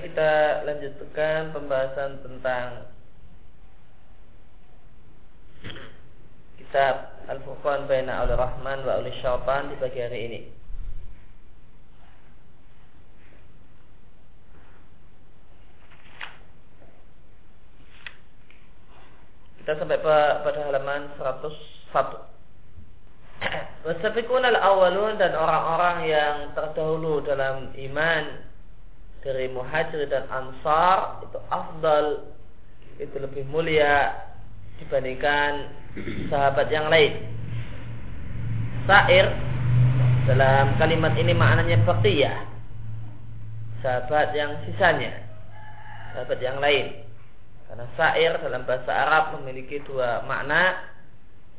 Kita lanjutkan pembahasan tentang kitab Al-Furqan Baina Auli Rahman wa Auli Syaitan di pagi hari ini. Kita sampai pada halaman 101. Wasabiqun al-awwalun dan orang-orang yang terdahulu dalam iman dari muhajir dan ansar itu afdal itu lebih mulia dibandingkan sahabat yang lain. Sair dalam kalimat ini maknanya baqiyah. Sahabat yang sisanya. Sahabat yang lain. Karena sair dalam bahasa Arab memiliki dua makna.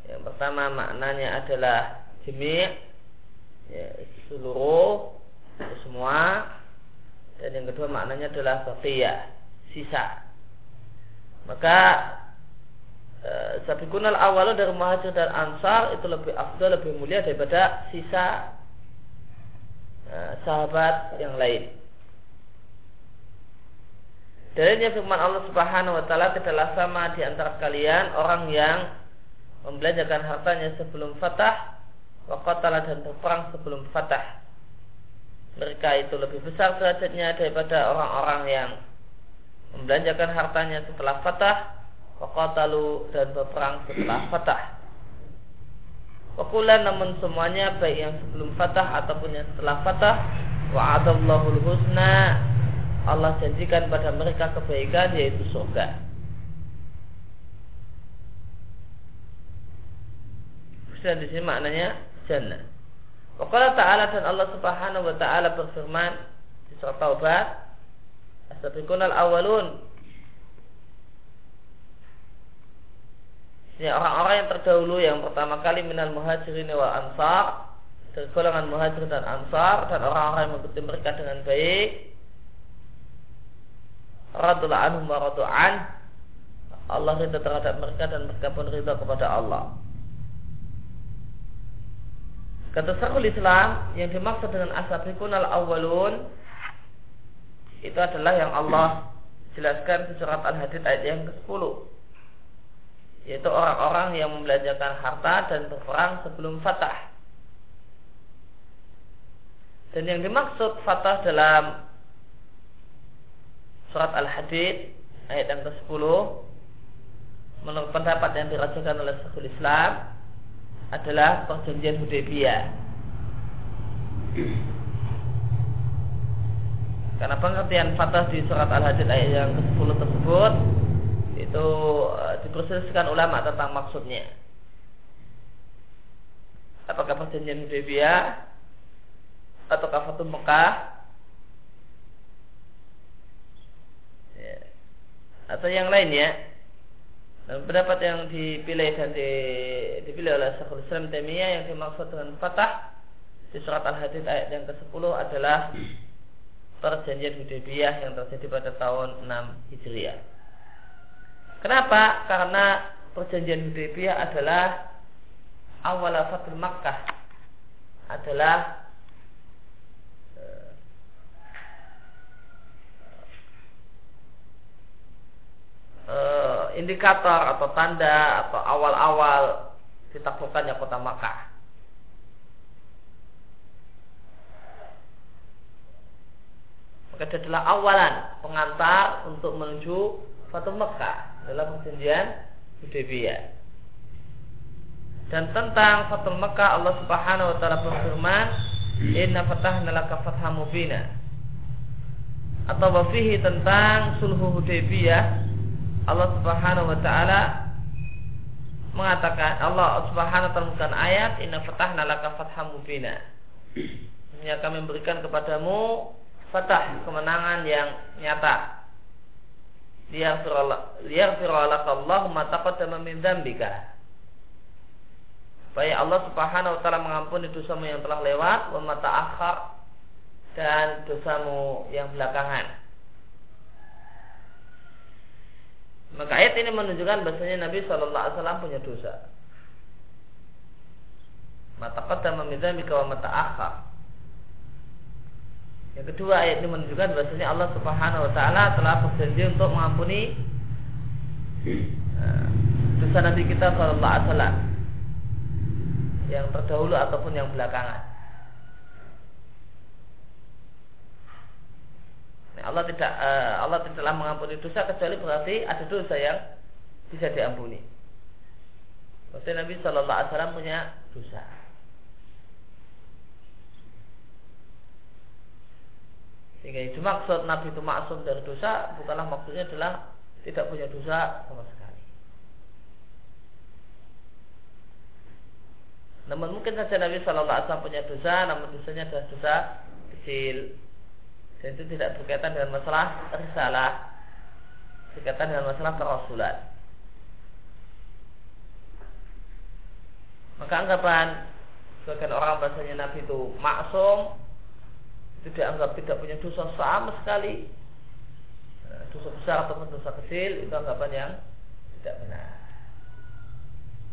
Yang pertama maknanya adalah jemi' ya, seluruh semua dan yang kedua maknanya adalah baqiyah, sisa. Maka e, sabiqunal awal dari muhajir dan ansar itu lebih afdal, lebih mulia daripada sisa e, sahabat yang lain. Dalilnya firman Allah Subhanahu wa taala tidaklah sama di antara kalian orang yang membelanjakan hartanya sebelum fatah wa dan berperang sebelum fatah mereka itu lebih besar derajatnya daripada orang-orang yang membelanjakan hartanya setelah fatah Waqatalu dan berperang setelah fatah Wakulan namun semuanya baik yang sebelum fatah ataupun yang setelah fatah Wa'adallahul husna Allah janjikan pada mereka kebaikan yaitu surga. Husna di sini maknanya? Jannah Wakala Ta'ala dan Allah Subhanahu wa Ta'ala berfirman di surat Taubat, "As-sabiqun al-awwalun" Ya, orang-orang yang terdahulu yang pertama kali minal muhajirin wa ansar dari golongan muhajir dan ansar dan orang-orang yang mengikuti mereka dengan baik. Radullah anhum wa radu'an Allah ridha terhadap mereka dan mereka pun ridha kepada Allah Kata Syekhul Islam yang dimaksud dengan asabiqun al awalun itu adalah yang Allah jelaskan di surat Al-Hadid ayat yang ke-10 yaitu orang-orang yang membelanjakan harta dan berperang sebelum fatah. Dan yang dimaksud fatah dalam surat Al-Hadid ayat yang ke-10 menurut pendapat yang dirasakan oleh Syekhul Islam adalah perjanjian Hudaybiyah. Karena pengertian fatah di surat Al-Hadid ayat yang ke-10 tersebut itu uh, diperselisihkan ulama tentang maksudnya. Apakah perjanjian Hudaybiyah atau Fatum Mekah ya. atau yang lainnya dan pendapat yang dipilih dan di, dipilih oleh Syekhul Islam Taimiyah yang dimaksud dengan fatah di surat Al-Hadid ayat yang ke-10 adalah perjanjian Hudaybiyah yang terjadi pada tahun 6 Hijriah. Kenapa? Karena perjanjian Hudaybiyah adalah awal Fatul Makkah adalah uh, indikator atau tanda atau awal-awal ditaklukkannya kota Makkah. Maka itu adalah awalan pengantar untuk menuju Fatu Mekah adalah perjanjian Hudaybiyah. Dan tentang Fatu Mekah Allah Subhanahu wa taala berfirman, "Inna fatahna laka fatham mubina." Atau wafihi tentang sulhu Hudaybiyah Allah Subhanahu wa taala mengatakan Allah Subhanahu wa taala ayat inna fatahna laka fatham mubina. Sesungguhnya kami berikan kepadamu fatah kemenangan yang nyata. Liyaghfiralaka ma taqaddama min dzambika. Supaya Allah Subhanahu wa taala mengampuni dosamu yang telah lewat wa dan dosamu yang belakangan. Maka ayat ini menunjukkan bahasanya Nabi Shallallahu Alaihi Wasallam punya dosa. Mata kata meminta wa mata akhar. Yang kedua ayat ini menunjukkan bahasanya Allah Subhanahu Wa Taala telah berjanji untuk mengampuni eh, dosa Nabi kita Shallallahu Alaihi Wasallam yang terdahulu ataupun yang belakangan. Allah tidak uh, Allah tidaklah mengampuni dosa kecuali berarti ada dosa yang bisa diampuni. Berarti Nabi Shallallahu Alaihi Wasallam punya dosa. Sehingga itu maksud Nabi itu maksum dari dosa bukanlah maksudnya adalah tidak punya dosa sama sekali. Namun mungkin saja Nabi Shallallahu Alaihi Wasallam punya dosa, namun dosanya adalah dosa kecil dan itu tidak berkaitan dengan masalah risalah berkaitan dengan masalah kerasulan. Maka anggapan sebagian orang bahasanya Nabi itu maksum itu dianggap tidak punya dosa sama sekali. Nah, dosa besar ataupun dosa kecil itu anggapan yang tidak benar.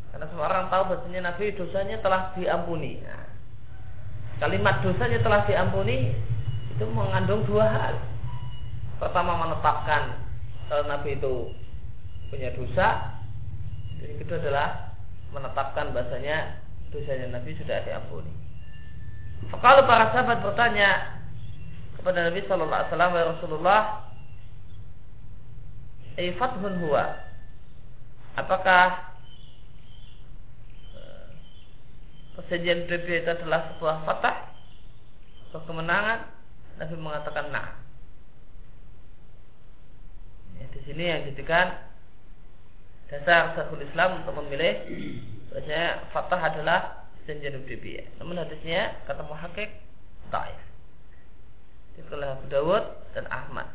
Karena semua orang tahu bahasanya Nabi dosanya telah diampuni. Nah, kalimat dosanya telah diampuni itu mengandung dua hal. Pertama menetapkan kalau Nabi itu punya dosa. Yang kedua adalah menetapkan bahasanya dosanya Nabi sudah diampuni. Kalau para sahabat bertanya kepada Nabi Shallallahu Alaihi Wasallam Rasulullah, Ifathun huwa. Apakah eh, perjanjian Hudaybiyah itu adalah sebuah fatah, sebuah kemenangan? Nabi mengatakan nah. Ya, di sini yang jadikan dasar Syekhul Islam untuk memilih bahasanya fatah adalah janjian Hudaybiyah. Namun hadisnya kata muhakkik taif. oleh Abu Dawud dan Ahmad.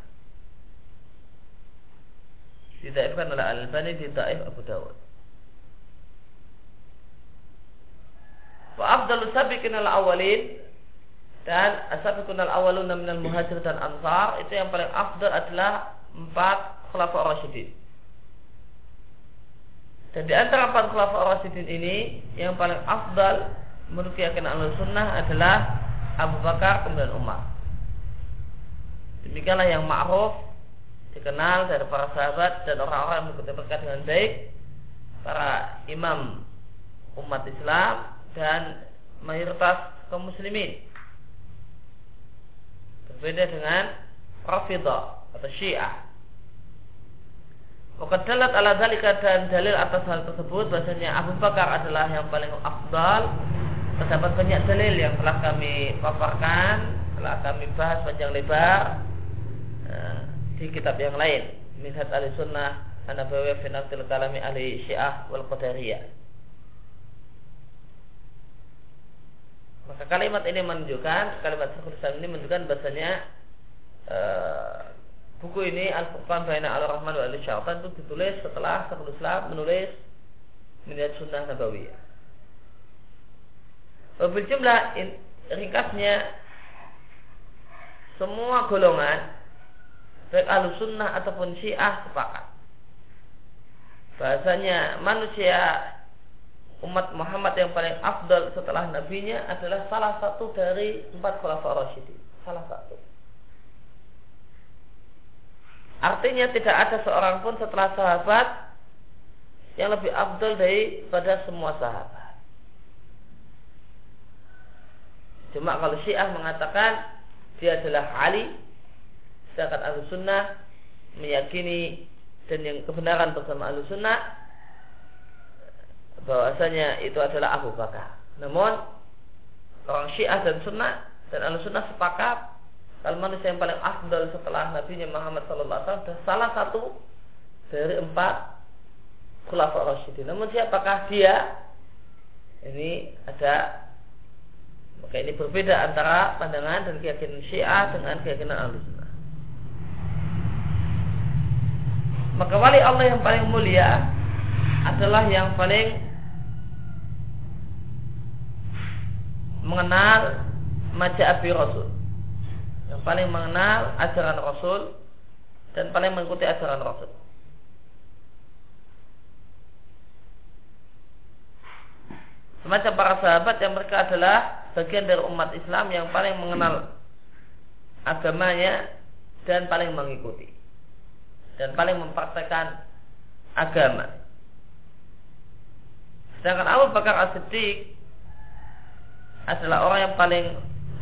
Didaifkan oleh Al-Albani di Daif Abu Dawud. Wa afdalu sabiqin al-awwalin dan asabiqun al-awwalun minal muhajir dan ansar itu yang paling afdal adalah empat khulafa rasyidin. Dan di antara empat khulafa rasyidin ini yang paling afdal menurut keyakinan al sunnah adalah Abu Bakar kemudian Umar. Demikianlah yang ma'ruf dikenal dari para sahabat dan orang-orang yang mengikuti berkat dengan baik para imam umat Islam dan mayoritas kaum muslimin Berbeda dengan Rafidah atau Syiah. Wakadalat ala dalika dan dalil atas hal tersebut bahasanya Abu Bakar adalah yang paling afdal. Terdapat banyak dalil yang telah kami paparkan, telah kami bahas panjang lebar uh, di kitab yang lain. Minhat ahli sunnah Anabawi Finatil Kalami ahli Syiah wal Qadariyah. Maka kalimat ini menunjukkan kalimat Syekhul ini menunjukkan bahasanya uh, buku ini Al-Furqan Baina Al-Rahman wa Al-Syaitan itu ditulis setelah Syekhul Islam menulis Minhaj Sunnah Nabawiyah. Berjumlah ringkasnya semua golongan baik ahlu sunnah ataupun syiah sepakat bahasanya manusia umat Muhammad yang paling afdal setelah nabinya adalah salah satu dari empat khulafa rasyidin. Salah satu. Artinya tidak ada seorang pun setelah sahabat yang lebih afdal daripada semua sahabat. Cuma kalau Syiah mengatakan dia adalah Ali, sedangkan Ahlu Sunnah meyakini dan yang kebenaran bersama Ahlu Sunnah bahwasanya itu adalah Abu Bakar. Namun orang Syiah dan Sunnah dan Al Sunnah sepakat kalau manusia yang paling afdal setelah Nabi Muhammad SAW adalah salah satu dari empat khulafa Rasyidin. Namun siapakah dia? Ini ada Maka ini berbeda antara pandangan dan keyakinan Syiah dengan keyakinan Ahlussunnah. Maka wali Allah yang paling mulia adalah yang paling mengenal maja'abi Rasul. Yang paling mengenal ajaran Rasul dan paling mengikuti ajaran Rasul. Semacam para sahabat yang mereka adalah bagian dari umat Islam yang paling mengenal agamanya dan paling mengikuti dan paling mempraktekkan agama. Sedangkan Abu Bakar As-Siddiq adalah orang yang paling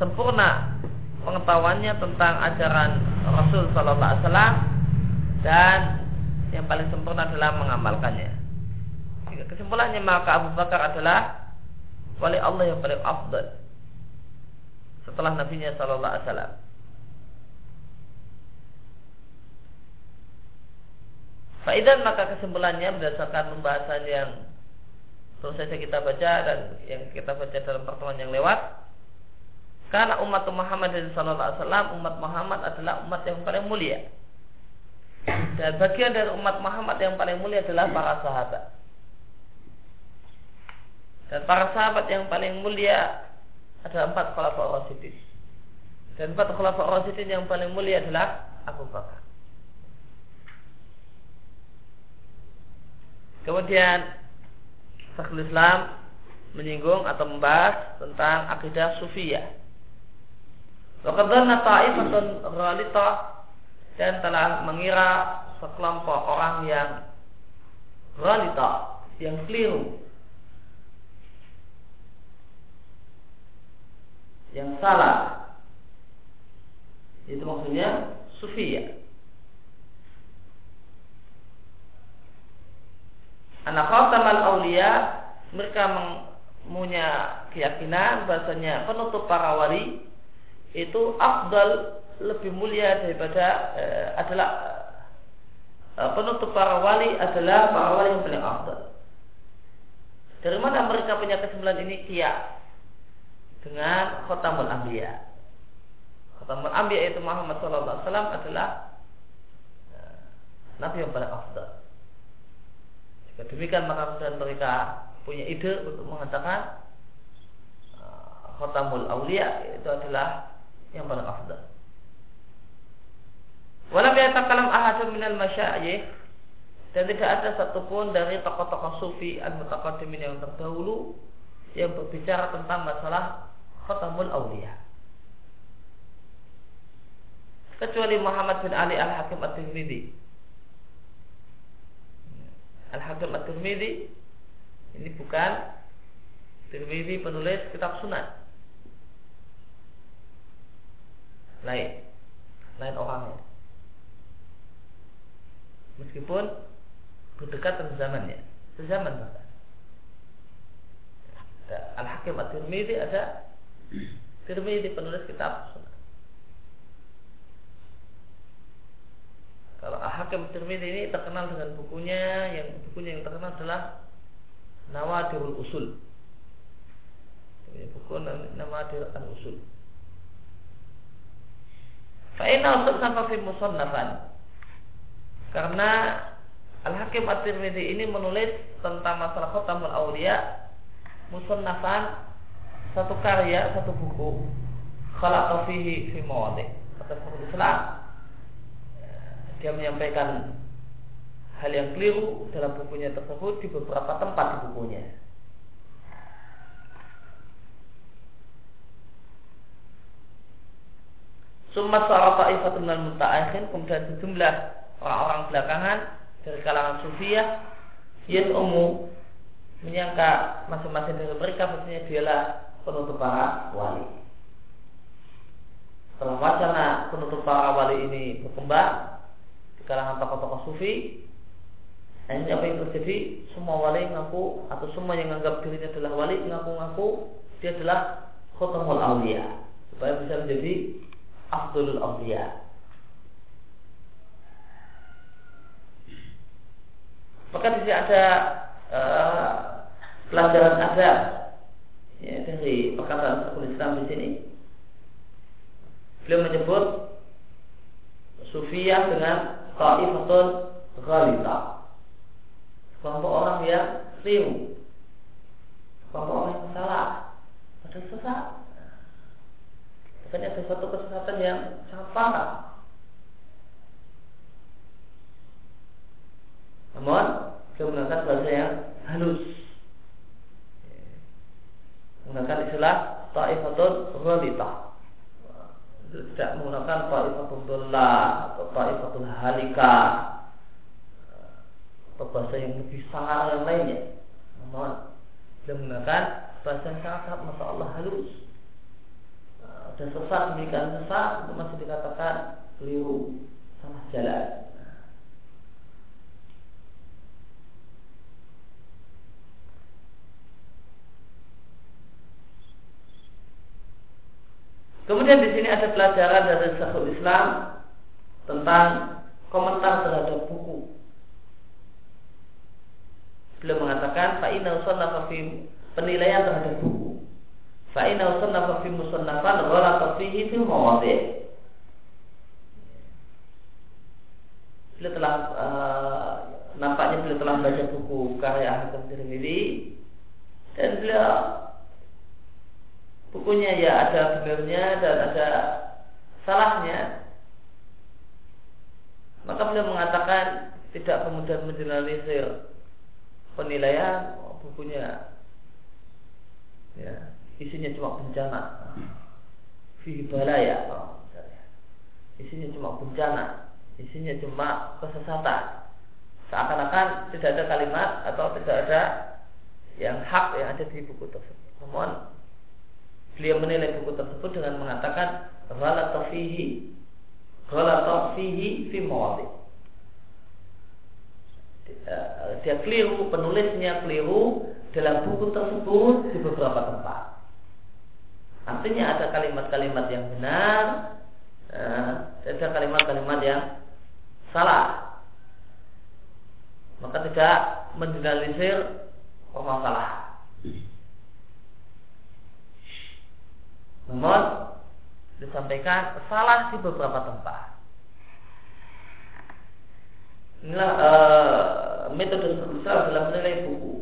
sempurna pengetahuannya tentang ajaran Rasul Sallallahu Alaihi Wasallam dan yang paling sempurna adalah mengamalkannya. Kesimpulannya maka Abu Bakar adalah wali Allah yang paling afdal setelah nabinya sallallahu alaihi wasallam. Faidan maka kesimpulannya berdasarkan pembahasan yang baru saja kita baca dan yang kita baca dalam pertemuan yang lewat karena umat Muhammad sallallahu alaihi wasallam umat Muhammad adalah umat yang paling mulia dan bagian dari umat Muhammad yang paling mulia adalah para sahabat dan para sahabat yang paling mulia adalah empat khulafa rasyidin. Dan empat khulafa rasyidin yang paling mulia adalah Abu Bakar. Kemudian Syekhul Islam menyinggung atau membahas tentang akidah sufiyah. Wakadana ta'ifatun ghalita dan telah mengira sekelompok orang yang ghalita, yang keliru. Yang salah. Itu maksudnya sufia anak khatamal aulia mereka punya keyakinan bahasanya penutup para wali itu afdal lebih mulia daripada eh, adalah eh, penutup para wali adalah para wali yang paling afdal. Dari mana mereka punya kesimpulan ini? Kia dengan khotamul anbiya. Khotamul anbiya itu Muhammad sallallahu alaihi wasallam adalah uh, nabi yang paling afdal. Jika demikian maka kemudian mereka punya ide untuk mengatakan uh, khotamul awliya itu adalah yang paling afdal. Walam yatakalam ahadun minal masyayikh dan tidak ada satupun dari tokoh-tokoh sufi al-mutaqaddimin yang terdahulu yang berbicara tentang masalah khatamul awliya. Kecuali Muhammad bin Ali Al-Hakim At-Tirmidzi. Al-Hakim At-Tirmidzi ini bukan Tirmidzi penulis kitab sunnah. Lain. Lain orangnya. Meskipun berdekatan zamannya. Sezaman bahkan. Al-Hakim At-Tirmidzi ada di penulis kitab sunnah. Kalau Hakim Tirmidzi ini terkenal dengan bukunya yang bukunya yang terkenal adalah Nawadirul Usul. Buku Nawadir al Usul. Fa'inna sampai fi musannafan. Karena Al-Hakim At-Tirmidzi ini menulis tentang masalah khotamul awliya musannafan satu karya, satu buku khalaqa fihi fi mawadhi. Kata Islam dia menyampaikan hal yang keliru dalam bukunya tersebut di beberapa tempat di bukunya. Summa sarata ifatun minal muta'akhin kemudian sejumlah orang-orang belakangan dari kalangan sufiyah yas'umu menyangka masing-masing dari mereka maksudnya dialah penutup para wali. Setelah wacana penutup para wali ini berkembang kalangan tokoh-tokoh sufi, hanya apa yang terjadi? Semua wali mengaku atau semua yang menganggap dirinya adalah wali mengaku-ngaku dia adalah khotamul awliya supaya bisa menjadi afdulul awliya. Maka di sini ada uh, pelajaran adab ya, dari perkataan Syekhul Islam di sini. Beliau menyebut Sufiyah dengan Ta'ifatun Ghalita. Kelompok orang yang keliru Kelompok orang yang salah. Ada sesat. Makanya ada satu kesesatan yang sangat parah Namun Dia menggunakan bahasa yang halus. Menggunakan istilah Ta'ifatun Ghalita tidak menggunakan ta'ifatul dollah atau ta'ifatul halika atau bahasa yang lebih sangar yang lainnya. Namun dia menggunakan bahasa yang sangat masa Allah halus. Ada sesat demikian sesat itu masih dikatakan keliru salah jalan Kemudian di sini ada pelajaran dari Syekhul Islam tentang komentar terhadap buku. Beliau mengatakan fa'inna usannafa fi penilaian terhadap buku. Fa'inna usannafa fi musannafan ghalata fihi fi mawadhi'. Beliau telah uh, nampaknya beliau telah baca buku karya Hakim Tirmidzi dan beliau bukunya ya ada benarnya dan ada salahnya. Maka beliau mengatakan tidak kemudian menjelaskan penilaian oh, bukunya ya isinya cuma bencana. Fihi balaya oh, isinya cuma bencana isinya cuma kesesatan. Seakan-akan tidak ada kalimat atau tidak ada yang hak yang ada di buku tersebut. Namun Beliau menilai buku tersebut dengan mengatakan ghalata fihi ghalata fihi fi mawadi. Dia keliru, penulisnya keliru dalam buku tersebut di beberapa tempat. Artinya ada kalimat-kalimat yang benar, eh, ada kalimat-kalimat yang salah. Maka tidak menjelaskan permasalahan. Namun disampaikan salah di beberapa tempat. Inilah uh, metode Islam dalam menilai buku.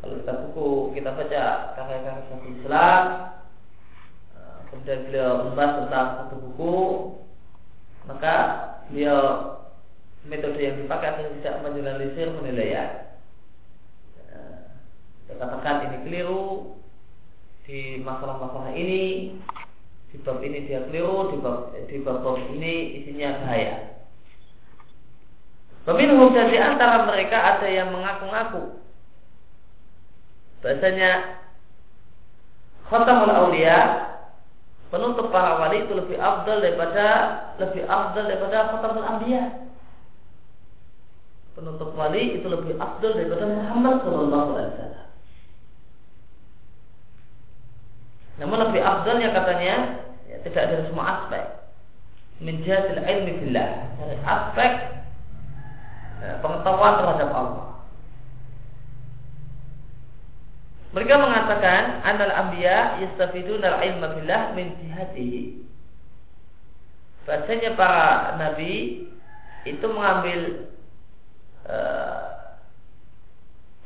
Kalau kita buku kita baca karya-karya satu Islam, uh, kemudian beliau membahas tentang satu buku, maka beliau metode yang dipakai adalah tidak menjelaskan penilaian. Uh, katakan ini keliru, di masalah-masalah ini di bab ini dia keliru di bab di bab, bab ini isinya bahaya. Peminhum dan di antara mereka ada yang mengaku-ngaku. Bahasanya Khatamul Aulia penutup para wali itu lebih afdal daripada lebih afdal daripada Khatamul Anbiya. Penutup wali itu lebih afdal daripada Muhammad Sallallahu Alaihi Wasallam Namun lebih afdalnya katanya ya, tidak dari semua aspek. Menjadi ilmi billah dari aspek ya, pengetahuan terhadap Allah. Mereka mengatakan anal anbiya yastafidun al ilma billah min jihatihi. Bahasanya para nabi itu mengambil uh,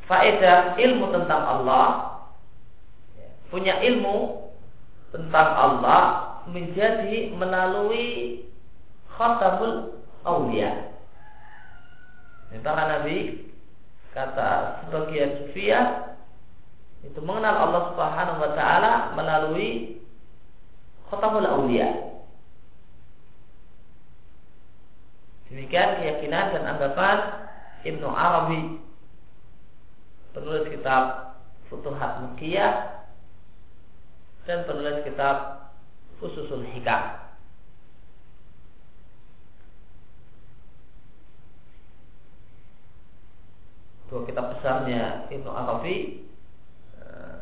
faedah ilmu tentang Allah punya ilmu tentang Allah menjadi melalui khatamul awliya. Para nabi kata sebagian sufia itu mengenal Allah Subhanahu wa taala melalui khatamul awliya. Demikian keyakinan dan anggapan Ibnu Arabi penulis kitab Futuhat Mekiyah dan penulis kitab Khususul Hikam. Dua kitab besarnya Ibnu Arabi eh,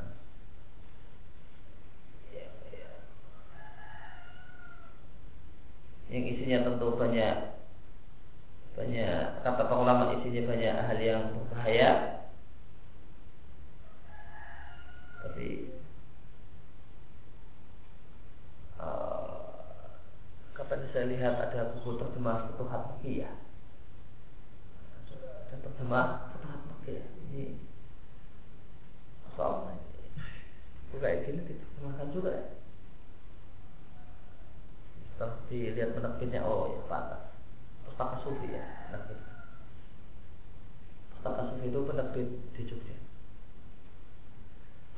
yang isinya tentu banyak banyak kata ulama isinya banyak hal yang berbahaya saya lihat ada buku terjemah Futuhat Makkiyah. Ada terjemah Futuhat Makkiyah. Ini soalnya buku kayak gini diterjemahkan juga ya. Setelah dilihat penerbitnya, oh ya pantas. Pustaka Sufi ya penerbit. Pustaka Sufi itu penerbit di Jogja.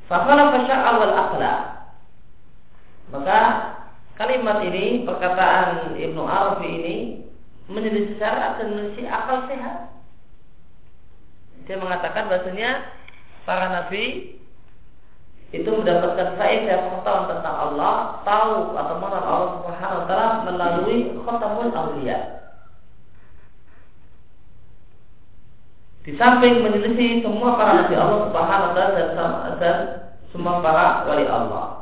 Fakala fasya awal akhlak. Maka kalimat ini, perkataan Ibnu Arabi ini menjadi secara dan menjadi akal sehat. Dia mengatakan bahasanya para nabi itu mendapatkan faedah pengetahuan tentang Allah, tahu atau mengenal Allah Subhanahu wa taala melalui khatamul awliya. Di samping menyelisih semua para nabi Allah Subhanahu wa taala dan semua para wali Allah.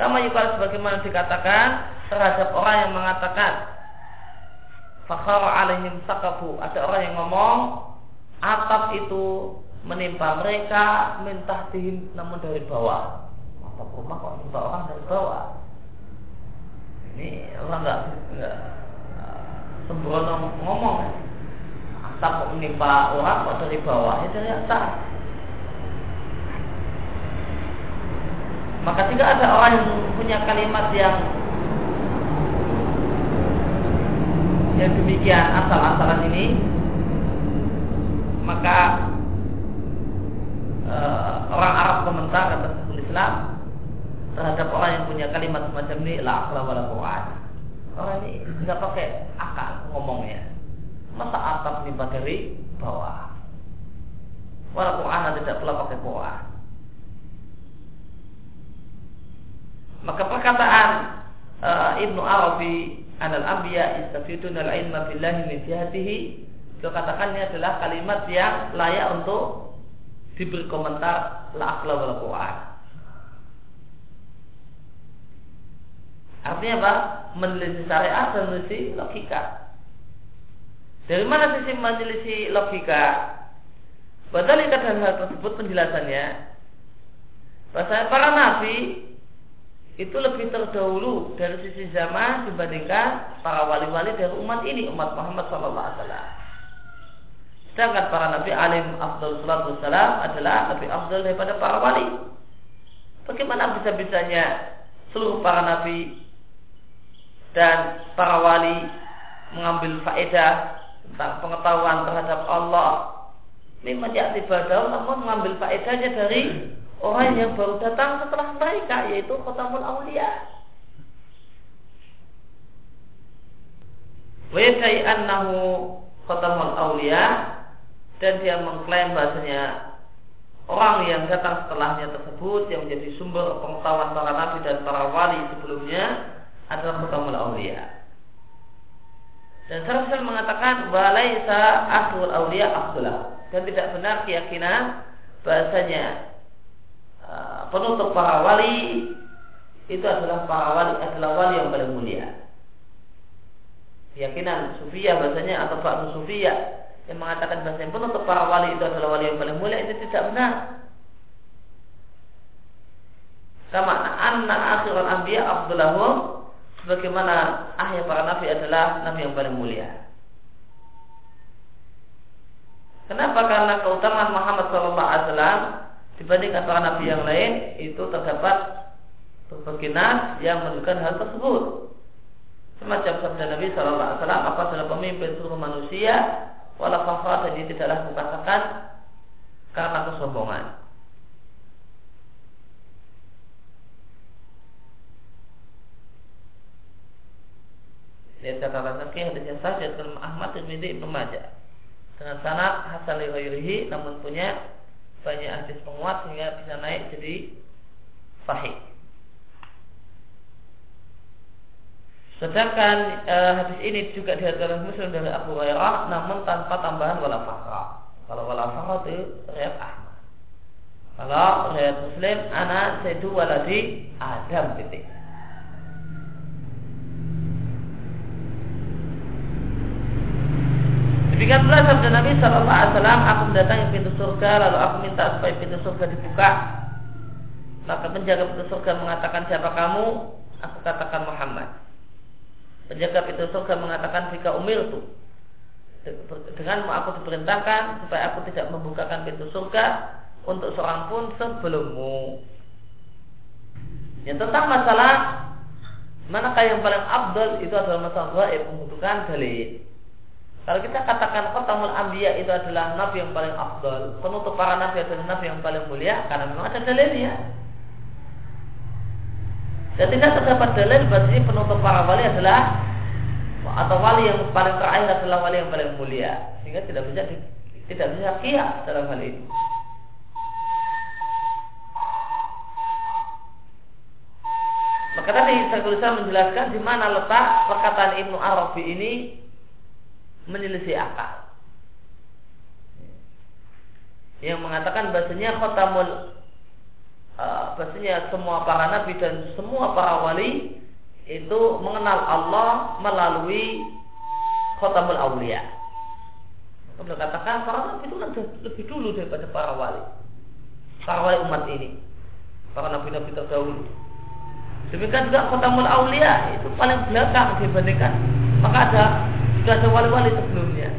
Kama yukal sebagaimana dikatakan terhadap orang yang mengatakan Fakhara alaihim sakabu. Ada orang yang ngomong atap itu menimpa mereka minta dihim namun dari bawah. Atap rumah kok menimpa orang dari bawah. Ini orang nggak sembrono ngomong. Atap kok menimpa orang kok dari bawah. Ya atas. Maka tidak ada orang yang punya kalimat yang yang demikian asal-asalan ini maka uh, orang Arab komentar kata Islam terhadap orang yang punya kalimat semacam ini la akla wala. Orang ini nggak pakai akal ngomongnya. Masa atap nimpa dari bawah. Wala Quran tidak pula pakai Quran. Maka perkataan uh, Ibnu Arabi anal anbiya istafidun al ilma billahi min jihatihi itu katakannya adalah kalimat yang layak untuk diberi komentar la akla wal Quran. Artinya apa? Menelisih syariat dan menelisih logika. Dari mana sisi menelisih logika? Padahal dalam hal tersebut penjelasannya bahasa para nabi itu lebih terdahulu dari sisi zaman dibandingkan para wali-wali dari umat ini umat Muhammad SAW. Sedangkan para nabi alim Abdul Salatu Salam adalah lebih afdal daripada para wali. Bagaimana bisa-bisanya seluruh para nabi dan para wali mengambil faedah tentang pengetahuan terhadap Allah memang tidak tiba namun mengambil faedahnya dari orang yang baru datang setelah mereka yaitu Khotamul Aulia. Wa annahu Khotamul Aulia dan dia mengklaim bahasanya orang yang datang setelahnya tersebut yang menjadi sumber pengetahuan para nabi dan para wali sebelumnya adalah Khotamul Aulia. Dan Sarafil mengatakan walaisa akhul aulia afdalah dan tidak benar keyakinan bahasanya penutup para wali itu adalah para wali adalah wali yang paling mulia. Keyakinan sufia bahasanya atau ba'du sufia yang mengatakan bahasa yang penutup para wali itu adalah wali yang paling mulia itu tidak benar. Sama anna akhirul anbiya abdullahum sebagaimana akhir para nabi adalah nabi yang paling mulia. Kenapa? Karena keutamaan Muhammad SAW dibandingkan para nabi yang lain itu terdapat berbagai yang menunjukkan hal tersebut. Semacam sabda Nabi Wasallam, apa adalah pemimpin seluruh manusia, walau fakhr dan dia tidaklah mengatakan karena kesombongan. Lihat catatan kaki hadisnya sahih dalam Ahmad bin Ibnu Majah dengan sanad hasan li namun punya banyak hadis penguat sehingga bisa naik jadi sahih. Sedangkan e, hadis ini juga dihadapkan Muslim dari Abu Hurairah namun tanpa tambahan wala fakra. Kalau wala fakra itu riwayat Ahmad. Kalau riwayat Muslim ana sayyidu waladi Adam titik. Demikian pula sabda Nabi Shallallahu Alaihi Wasallam, aku mendatangi pintu surga, lalu aku minta supaya pintu surga dibuka. Maka penjaga pintu surga mengatakan siapa kamu? Aku katakan Muhammad. Penjaga pintu surga mengatakan jika umir itu dengan aku diperintahkan supaya aku tidak membukakan pintu surga untuk seorang pun sebelummu. Yang tentang masalah manakah yang paling abdul itu adalah masalah gaib membutuhkan dalil. Kalau kita katakan Khatamul Anbiya itu adalah nabi yang paling afdal, penutup para nabi adalah nabi yang paling mulia karena memang ada dalilnya. Dan tidak terdapat dalil bahwa penutup para wali adalah atau wali yang paling terakhir adalah wali yang paling mulia sehingga tidak bisa tidak bisa kias dalam hal ini. Maka tadi saya menjelaskan di mana letak perkataan Ibnu Arabi ini menyelisih akal. Yang mengatakan bahasanya khotamul uh, bahasanya semua para nabi dan semua para wali itu mengenal Allah melalui khotamul awliya. Beliau katakan para nabi itu lebih dulu daripada para wali. Para wali umat ini. Para nabi-nabi terdahulu. Demikian juga khotamul awliya itu paling belakang dibandingkan. Maka ada sudah ada wali-wali sebelumnya.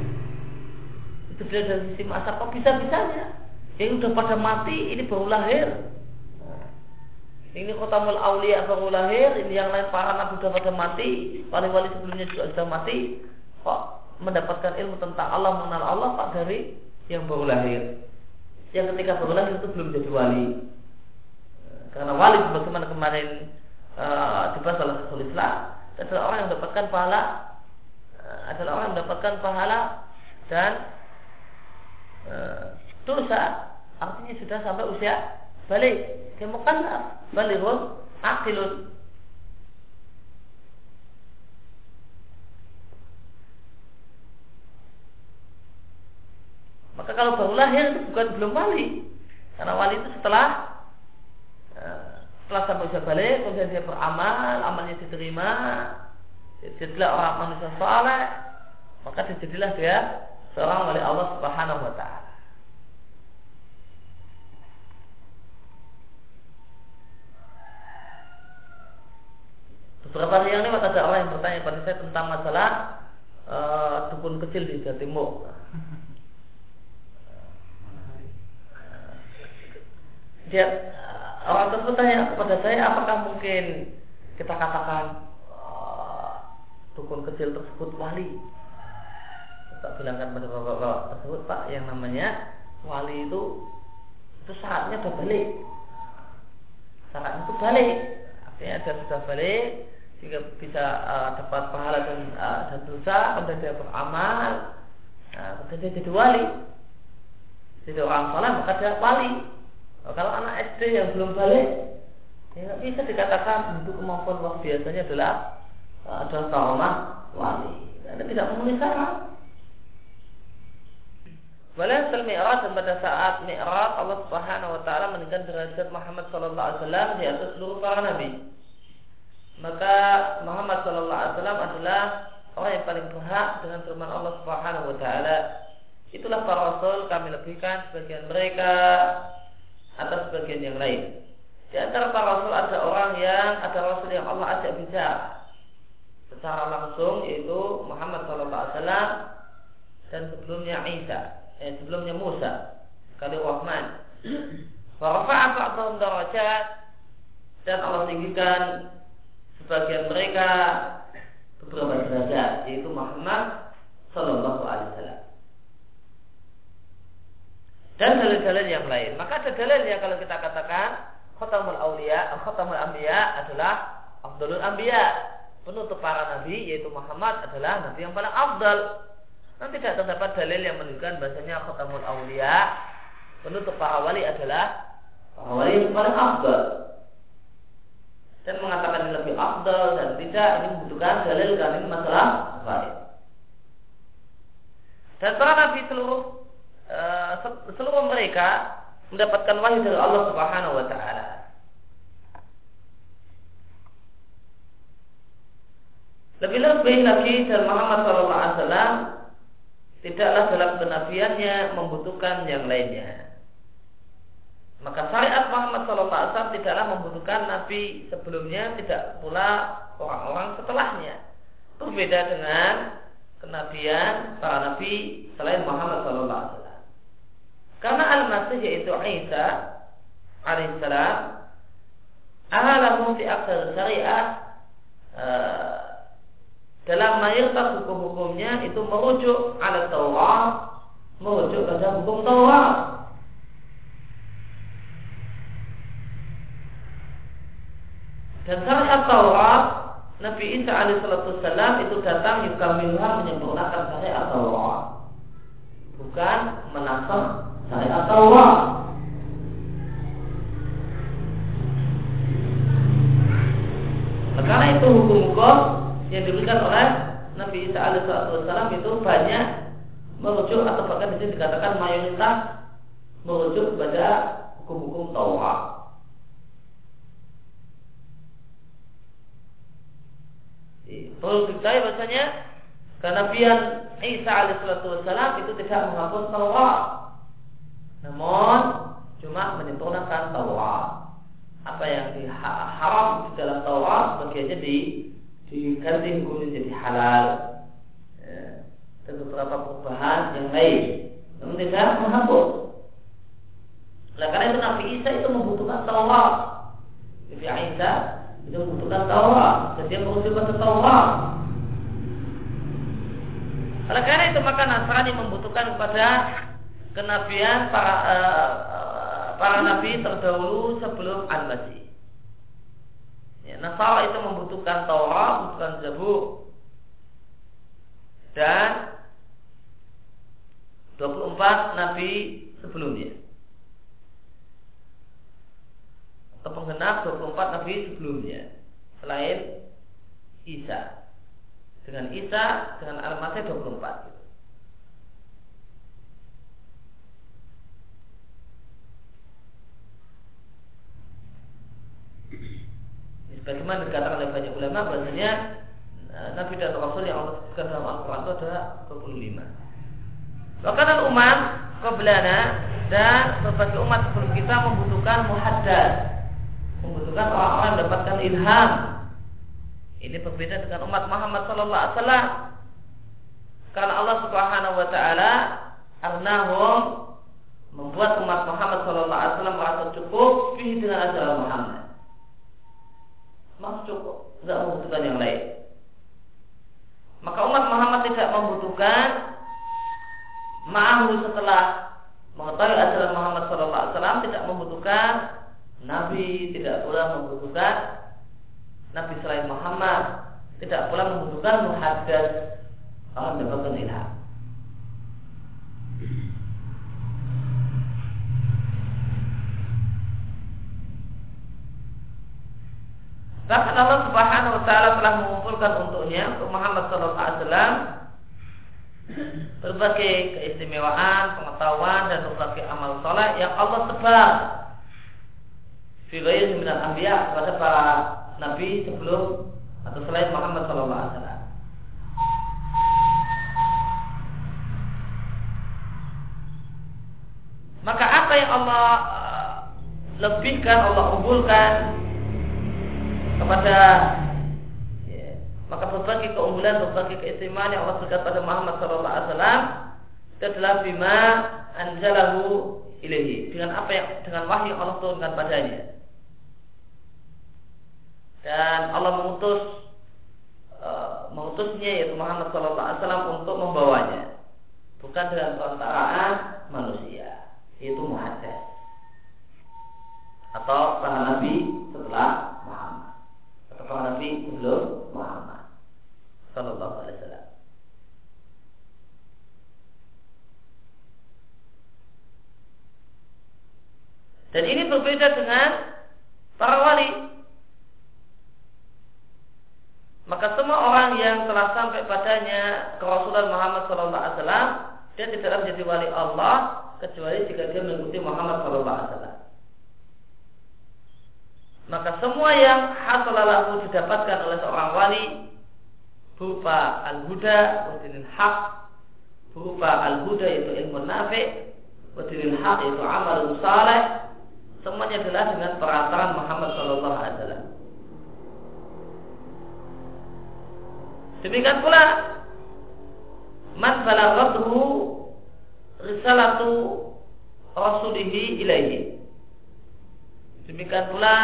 Itu dia dari sisi masa kok bisa-bisanya. Yang sudah pada mati ini baru lahir. Nah, ini kota mul aulia baru lahir, ini yang lain para nabi sudah pada mati, wali-wali sebelumnya juga sudah mati. Kok mendapatkan ilmu tentang Allah mengenal Allah pak dari yang baru lahir. Yang ketika baru lahir itu belum jadi wali. Karena wali sebagaimana kemarin uh, dibahas oleh Islam adalah orang yang mendapatkan pahala adalah orang mendapatkan pahala dan e, dosa. Artinya sudah sampai usia balik. Kemukan balighun akilun maka kalau baru lahir bukan belum wali karena wali itu setelah e, setelah sampai usia balik kemudian dia beramal amalnya diterima jadilah orang manusia soleh maka jadilah dia seorang oleh Allah Subhanahu wa taala. Beberapa hari yang lewat ada orang yang bertanya pada saya tentang masalah uh, dukun kecil di Jawa Timur. Dia orang tersebut tanya kepada saya apakah mungkin kita katakan dukun kecil tersebut wali. Tak bilangkan pada bapak-bapak tersebut pak yang namanya wali itu itu syaratnya sudah balik. Syaratnya itu balik. Artinya dia sudah balik sehingga bisa uh, dapat pahala dan uh, dan dosa kemudian dia beramal. Nah, dia jadi wali. Jadi orang soleh maka dia wali. Nah, kalau anak SD yang belum balik ya bisa dikatakan untuk kemampuan luar biasanya adalah adalah trauma wali. Anda tidak memenuhi syarat. Walhasil mi'raj dan pada saat mi'raj Allah Subhanahu wa taala meninggikan derajat Muhammad sallallahu alaihi wasallam di atas seluruh para nabi. Maka Muhammad sallallahu alaihi wasallam adalah orang yang paling berhak dengan firman Allah Subhanahu wa taala. Itulah para rasul kami lebihkan sebagian mereka atas sebagian yang lain. Di antara para rasul ada orang yang ada rasul yang Allah ajak bicara secara langsung yaitu Muhammad SAW dan sebelumnya Isa, eh, sebelumnya Musa, kali Rahman. Warafa'a ba'dhum darajat dan Allah tinggikan sebagian mereka beberapa derajat yaitu Muhammad Sallallahu Alaihi Wasallam dan dalil-dalil yang lain. Maka ada dalil yang kalau kita katakan Khatamul Aulia, Khatamul Anbiya adalah Abdulul Anbiya penutup para nabi yaitu Muhammad adalah nabi yang paling afdal. Nanti tidak terdapat dalil yang menunjukkan bahasanya khatamul awliya penutup para wali adalah para wali yang paling afdal. Dan mengatakan lebih afdal dan tidak ini membutuhkan dalil ini masalah baik. Dan para nabi seluruh uh, seluruh mereka mendapatkan wahyu dari Allah Subhanahu wa taala. Lebih-lebih lagi dan Muhammad SAW tidaklah dalam kenabiannya membutuhkan yang lainnya. Maka syariat Muhammad SAW tidaklah membutuhkan Nabi sebelumnya, tidak pula orang-orang setelahnya. Berbeda dengan kenabian para Nabi selain Muhammad SAW. Karena Al-Masih yaitu Isa alaihissalam ahalahu fi aksar syariah uh, dalam mayoritas hukum-hukumnya itu merujuk ala Taurat, merujuk pada hukum Taurat. Dan syariat Taurat Nabi Isa alaihissalam itu datang yukamilha menyempurnakan syariat Taurat bukan menasah syariat Taurat nah, karena itu hukum-hukum yang diberikan oleh Nabi Isa alaihissalam itu banyak merujuk atau bahkan sini dikatakan mayoritas merujuk kepada hukum-hukum Taurat. Perlu diketahui bahasanya kenabian Isa alaihissalam itu tidak menghapus Taurat, namun cuma menyempurnakan Taurat. Apa yang diharam di dalam Taurat bagiannya di diganti hukumnya jadi halal. Ya, dan beberapa perubahan yang lain, namun tidak menghapus. Nah, karena itu Nabi Isa itu membutuhkan Taurat. Nabi Isa itu membutuhkan Taurat dan dia pada Taurat. Oleh karena itu maka Nasrani membutuhkan kepada kenabian para uh, para nabi terdahulu sebelum Al-Masih. Nasara itu membutuhkan Taurat, membutuhkan Zabur dan 24 nabi sebelumnya. atau penggenap 24 nabi sebelumnya selain Isa. Dengan Isa dengan Al-Masih 24 Sebagaimana dikatakan oleh banyak ulama bahasanya eh, Nabi dan Rasul yang Allah sebutkan dalam Al-Quran itu ada 25 Bahkan umat Qablana dan berbagai umat sebelum kita membutuhkan muhaddad membutuhkan orang-orang mendapatkan ilham. Ini berbeda dengan umat Muhammad sallallahu alaihi wasallam. Karena Allah Subhanahu wa taala arnahum membuat umat Muhammad sallallahu alaihi wasallam merasa cukup dengan ajaran Muhammad. Masih cukup, tidak membutuhkan yang lain. Maka umat Muhammad tidak membutuhkan ma'ahu setelah mengetahui ajaran Muhammad wasallam tidak membutuhkan Nabi tidak pula membutuhkan Nabi selain Muhammad tidak pula membutuhkan muhaddas orang mendapatkan ilham. Bahkan Allah Subhanahu wa taala telah mengumpulkan untuknya untuk Muhammad sallallahu alaihi wasallam berbagai keistimewaan, pengetahuan dan berbagai amal soleh yang Allah sebar fi ghairi minal anbiya kepada para nabi sebelum atau selain Muhammad sallallahu alaihi wasallam. Maka apa yang Allah uh, lebihkan, Allah unggulkan kepada ya, maka berbagai keunggulan, berbagai keistimewaan yang Allah berikan pada Muhammad sallallahu alaihi wasallam itu adalah bima anjalahu ilahi dengan apa yang dengan wahyu Allah turunkan padanya. Dan Allah mengutus uh, mengutusnya yaitu Muhammad SAW untuk membawanya bukan dengan perantaraan manusia yaitu muhaddas atau para nabi setelah para nabi sebelum Muhammad Sallallahu Alaihi Wasallam. Dan ini berbeda dengan para wali maka semua orang yang telah sampai padanya kerasulan Muhammad SAW dia tidak menjadi wali Allah kecuali jika dia mengikuti Muhammad SAW. Maka semua yang hasalalahu didapatkan oleh seorang wali berupa al-huda wa hak berupa al-huda yaitu ilmu nafi wa hak yaitu amal saleh semuanya adalah dengan perantaran Muhammad Shallallahu Alaihi Wasallam. Demikian pula man balaghathu risalatu rasulihi ilaihi. Demikian pula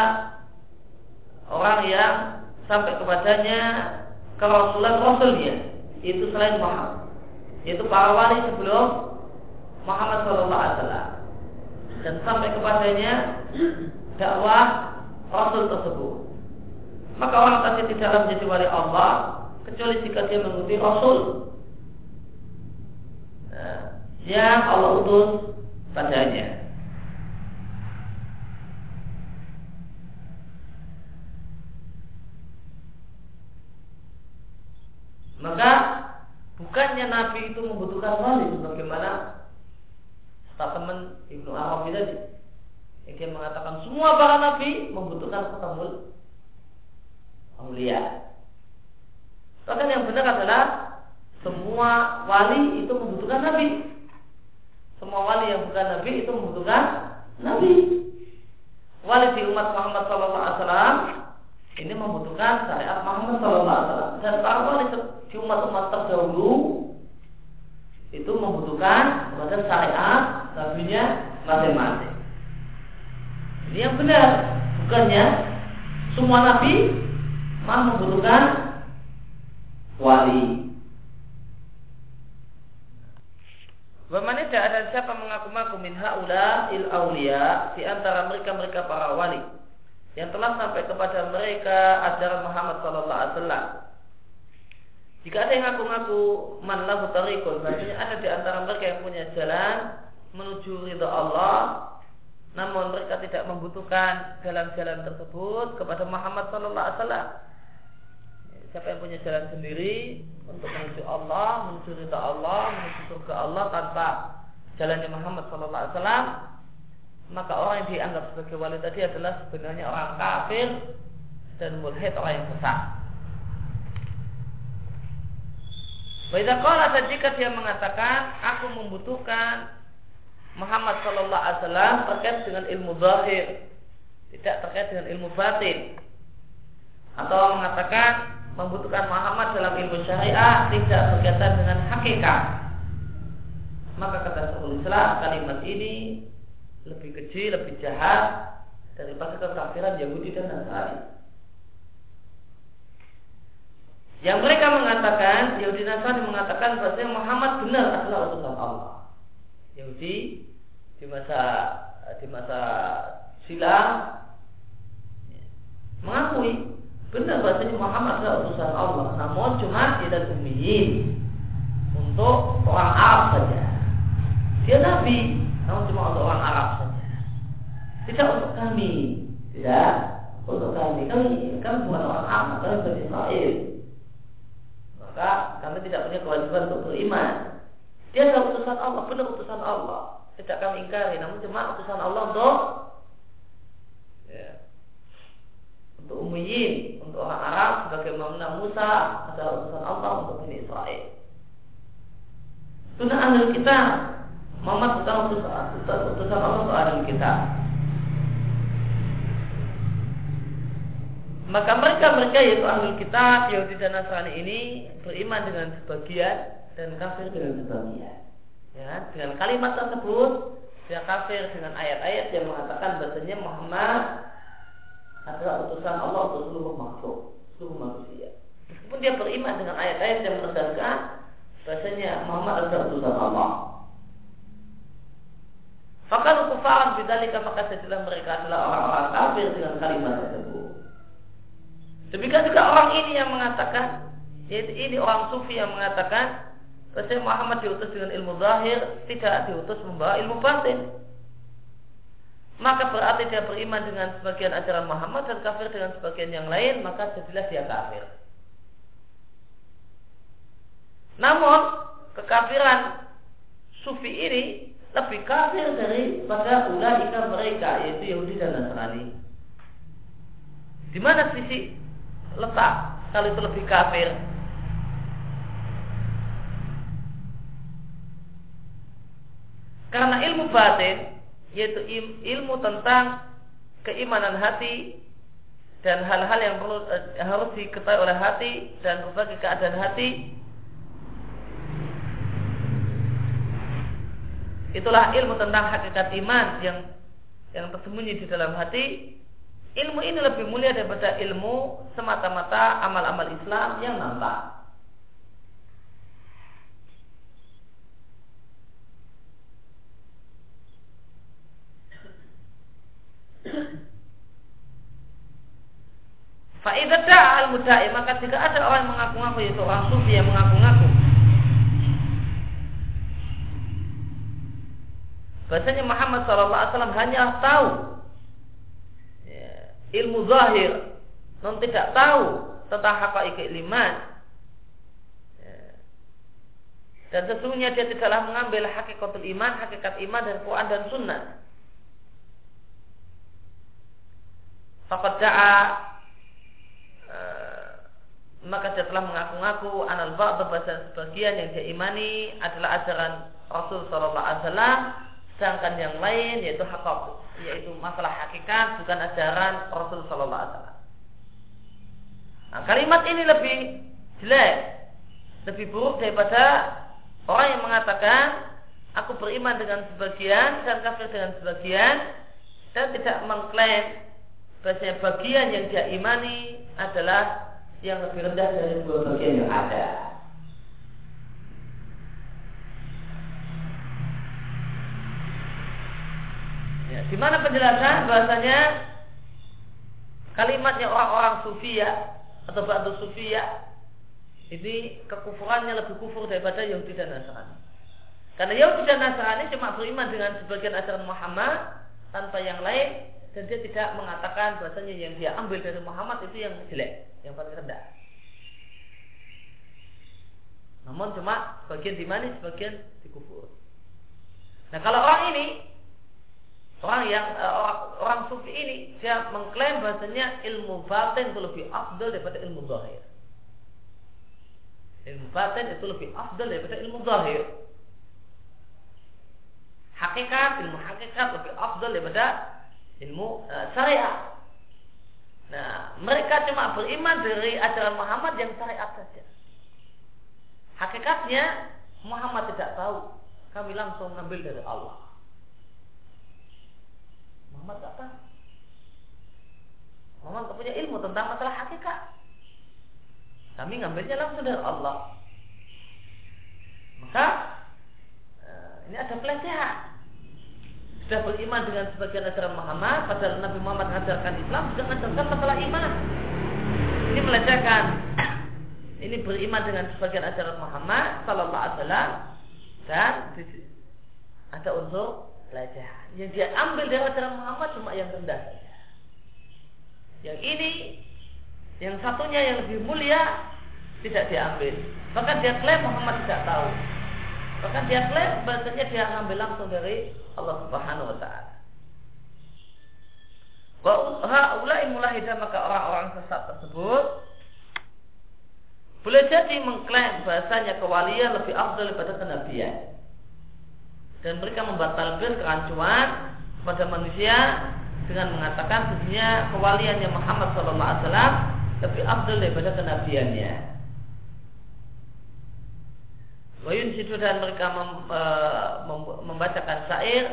orang yang sampai kepadanya kerasulan rasulnya itu selain Muhammad. Yaitu para wali sebelum Muhammad Shallallahu Alaihi Wasallam. Dan sampai kepadanya dakwah Rasul tersebut. Maka orang tadi tidaklah menjadi wali Allah kecuali jika dia mengikuti Rasul nah, yang Allah utus padanya. Maka bukannya Nabi itu membutuhkan wali sebagaimana statement Ibnu Arabi tadi dia mengatakan semua para nabi membutuhkan ketemu mulia. Bahkan yang benar adalah semua wali itu membutuhkan nabi. Semua wali yang bukan nabi itu membutuhkan nabi. Wali di umat Muhammad SAW ini membutuhkan syariat Muhammad SAW dan para wali di umat-umat terdahulu itu membutuhkan kepada syariat nabinya masing-masing. Ini yang benar, bukannya semua nabi malah membutuhkan wali. Bagaimana tidak ada siapa mengaku-ngaku min haula il aulia di antara mereka-mereka para wali yang telah sampai kepada mereka ajaran Muhammad sallallahu alaihi wasallam. Jika ada yang ngaku-ngaku man lahu tariqun, berarti ada di antara mereka yang punya jalan menuju ridha Allah, namun mereka tidak membutuhkan jalan-jalan tersebut kepada Muhammad sallallahu alaihi wasallam siapa yang punya jalan sendiri untuk menuju Allah, menuju ridha Allah, menuju surga Allah tanpa jalannya Muhammad Sallallahu Alaihi Wasallam, maka orang yang dianggap sebagai wali tadi adalah sebenarnya orang kafir dan mulhid orang yang sesat. Baiklah kalau jika dia mengatakan aku membutuhkan Muhammad Sallallahu Alaihi Wasallam terkait dengan ilmu zahir, tidak terkait dengan ilmu batin, atau mengatakan membutuhkan Muhammad dalam ilmu syariah tidak berkaitan dengan hakikat. Maka kata Syekhul Islam kalimat ini lebih kecil, lebih jahat daripada kekafiran Yahudi dan Nasrani. Yang mereka mengatakan, Yahudi Nasrani mengatakan bahwa Muhammad benar adalah utusan Allah. Yahudi di masa di masa silam mengakui Benar bahasanya Muhammad adalah utusan Allah, namun cuma tidak ummiyin untuk orang Arab saja. Dia Nabi, namun cuma untuk orang Arab saja. Tidak untuk kami, tidak untuk kami. Kami kan bukan orang Arab, kami bani Israel. Maka kami tidak punya kewajiban untuk beriman. Dia adalah utusan Allah, benar utusan Allah. Tidak kami ingkari, namun cuma utusan Allah untuk ya, untuk ummiyin, untuk orang Arab sebagaimana Musa adalah utusan Allah untuk Bani Israel. Sunnah ahli kita Muhammad bukan utusan, utusan Allah ahli kita. Maka mereka mereka yaitu ahli kitab Yahudi dan Nasrani ini beriman dengan sebagian dan kafir dengan sebagian. Ya, dengan kalimat tersebut dia kafir dengan ayat-ayat yang mengatakan bahasanya Muhammad adalah utusan Allah untuk seluruh makhluk, seluruh manusia. Meskipun dia beriman dengan ayat-ayat yang menegaskan bahasanya Muhammad adalah utusan Allah. Maka kufaran bidalika maka setelah mereka adalah orang-orang kafir dengan kalimat tersebut. Demikian juga orang ini yang mengatakan, yaitu ini orang sufi yang mengatakan, bahasanya Muhammad diutus dengan ilmu zahir, tidak diutus membawa ilmu batin maka berarti dia beriman dengan sebagian ajaran Muhammad dan kafir dengan sebagian yang lain, maka jadilah dia kafir. Namun kekafiran sufi ini lebih kafir daripada ulaika mereka yaitu Yahudi dan Nasrani. Di mana sisi letak kalau itu lebih kafir? Karena ilmu batin yaitu ilmu tentang keimanan hati dan hal-hal yang perlu eh, harus diketahui oleh hati dan berbagai keadaan hati itulah ilmu tentang hakikat iman yang yang tersembunyi di dalam hati. Ilmu ini lebih mulia daripada ilmu semata-mata amal-amal Islam yang nampak. Fa'idah al mudai maka jika ada orang yang mengaku-ngaku yaitu orang sufi yang mengaku-ngaku Bahasanya Muhammad SAW hanya tahu ya, ilmu zahir, non tidak tahu tentang hakaik iman. Ya. Dan sesungguhnya dia tidaklah mengambil hakikatul iman, hakikat iman dan Quran dan Sunnah. Fakat da'a maka dia telah mengaku-ngaku anal ba'd bahasa sebagian yang dia imani adalah ajaran Rasul sallallahu alaihi wasallam sedangkan yang lain yaitu hakok yaitu masalah hakikat bukan ajaran Rasul sallallahu alaihi wasallam. Nah, kalimat ini lebih jelek, lebih buruk daripada orang yang mengatakan aku beriman dengan sebagian dan kafir dengan sebagian dan tidak mengklaim bahasanya bagian yang dia imani adalah yang lebih rendah dari dua bagian yang ada. Ya, di mana penjelasan bahasanya kalimatnya orang-orang sufi ya atau batu sufi ya ini kekufurannya lebih kufur daripada Yahudi dan Nasrani. Karena Yahudi dan Nasrani cuma beriman dengan sebagian ajaran Muhammad tanpa yang lain dan dia tidak mengatakan bahasanya yang dia ambil dari Muhammad itu yang jelek, yang paling rendah. Namun cuma bagian di mana sebagian dikufur. Nah kalau orang ini orang yang orang, orang sufi ini dia mengklaim bahasanya ilmu batin itu lebih afdal daripada ilmu zahir. Ilmu batin itu lebih afdal daripada ilmu zahir. Hakikat, ilmu hakikat lebih afdal daripada ilmu uh, syariat. Nah, mereka cuma beriman dari ajaran Muhammad yang syariat saja. Hakikatnya Muhammad tidak tahu. Kami langsung mengambil dari Allah. Muhammad tahu. Muhammad punya ilmu tentang masalah hakikat. Kami ngambilnya langsung dari Allah. Maka eh, ini ada pelecehan sudah beriman dengan sebagian ajaran Muhammad padahal Nabi Muhammad mengajarkan Islam sudah mengajarkan masalah iman ini melecehkan ini beriman dengan sebagian ajaran Muhammad Sallallahu Alaihi Wasallam dan ada unsur pelecehan yang dia ambil dari ajaran Muhammad cuma yang rendah. Yang ini yang satunya yang lebih mulia tidak diambil bahkan dia klaim Muhammad tidak tahu. Bahkan dia klaim bahasanya dia ambil langsung dari Allah Subhanahu wa taala. Wa haulai mulahida maka orang-orang sesat tersebut. Boleh jadi mengklaim bahasanya kewalian lebih afdal daripada kenabian. Dan mereka membatalkan kerancuan pada manusia dengan mengatakan sesungguhnya kewaliannya Muhammad SAW lebih afdal daripada kenabiannya. Wayun situ dan mereka mem, e, mem, membacakan syair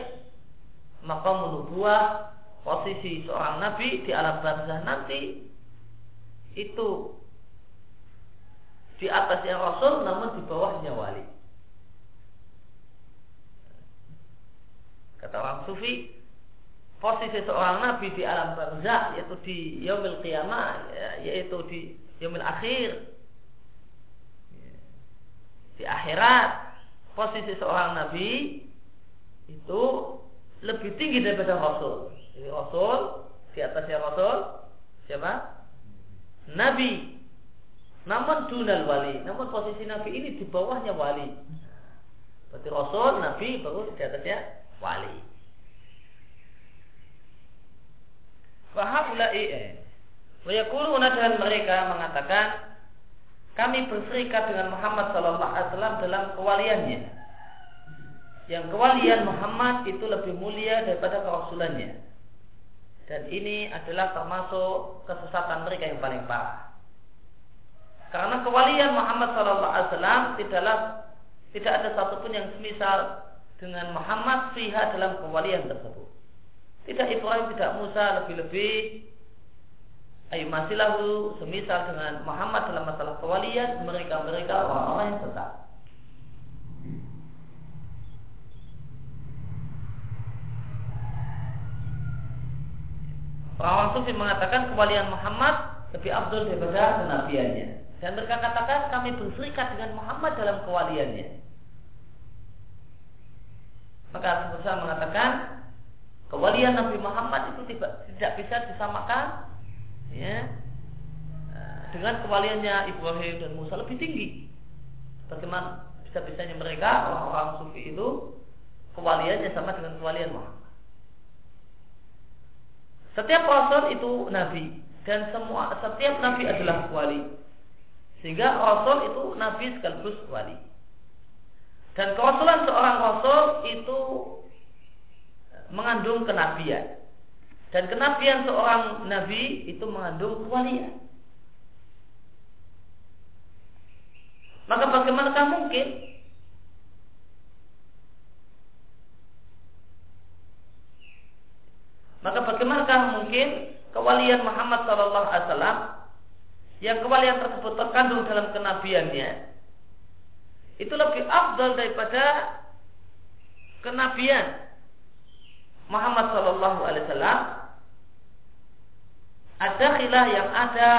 maka menubuah posisi seorang nabi di alam barzah nanti itu di atasnya rasul namun di bawahnya wali. Kata orang sufi, posisi seorang nabi di alam barzah yaitu di yaumil qiyamah yaitu di yaumil akhir di akhirat posisi seorang nabi itu lebih tinggi daripada rasul. Jadi rasul di atasnya rasul siapa? Nabi. Namun dunal wali. Namun posisi nabi ini di bawahnya wali. Berarti rasul, nabi baru di atasnya wali. Wahaulai eh. Wayakuluna dan mereka mengatakan kami berserikat dengan Muhammad Sallallahu Alaihi Wasallam dalam kewaliannya. Yang kewalian Muhammad itu lebih mulia daripada kerasulannya. dan ini adalah termasuk kesesatan mereka yang paling parah. Karena kewalian Muhammad SAW tidaklah tidak ada satupun yang semisal dengan Muhammad fiha dalam kewalian tersebut. Tidak Ibrahim, tidak Musa, lebih-lebih Ayo masih lahu semisal dengan Muhammad dalam masalah kewalian mereka-mereka orang-orang yang tetap. Orang sufi mengatakan kewalian Muhammad lebih abdul daripada kenabiannya. Dan mereka katakan kami berserikat dengan Muhammad dalam kewaliannya. Maka Rasulullah mengatakan kewalian Nabi Muhammad itu tidak, tidak bisa disamakan ya dengan kewaliannya Ibrahim dan Musa lebih tinggi. Bagaimana bisa-bisanya mereka orang-orang sufi itu kewaliannya sama dengan kewalian Muhammad. Setiap rasul itu nabi dan semua setiap nabi adalah wali. Sehingga rasul itu nabi sekaligus wali. Dan kerasulan seorang rasul itu mengandung kenabian. Dan kenabian seorang nabi itu mengandung kewalian. Maka bagaimanakah mungkin Maka bagaimanakah mungkin kewalian Muhammad Wasallam yang kewalian tersebut terkandung dalam kenabiannya itu lebih afdal daripada kenabian Muhammad Shallallahu Alaihi Wasallam ada khilah yang ada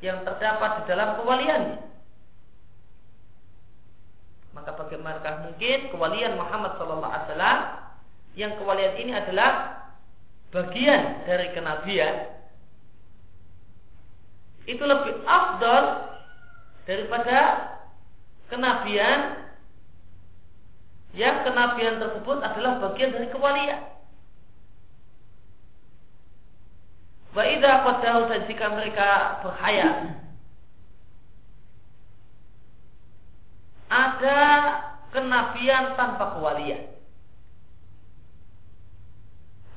yang terdapat di dalam kewaliannya maka bagaimanakah mungkin kewalian Muhammad Shallallahu Alaihi Wasallam? Yang kewalian ini adalah bagian dari kenabian. Itu lebih afdal daripada kenabian. Yang kenabian tersebut adalah bagian dari kewalian. Wa idza qaddahu dan jika mereka berhayat ada kenabian tanpa kewalian.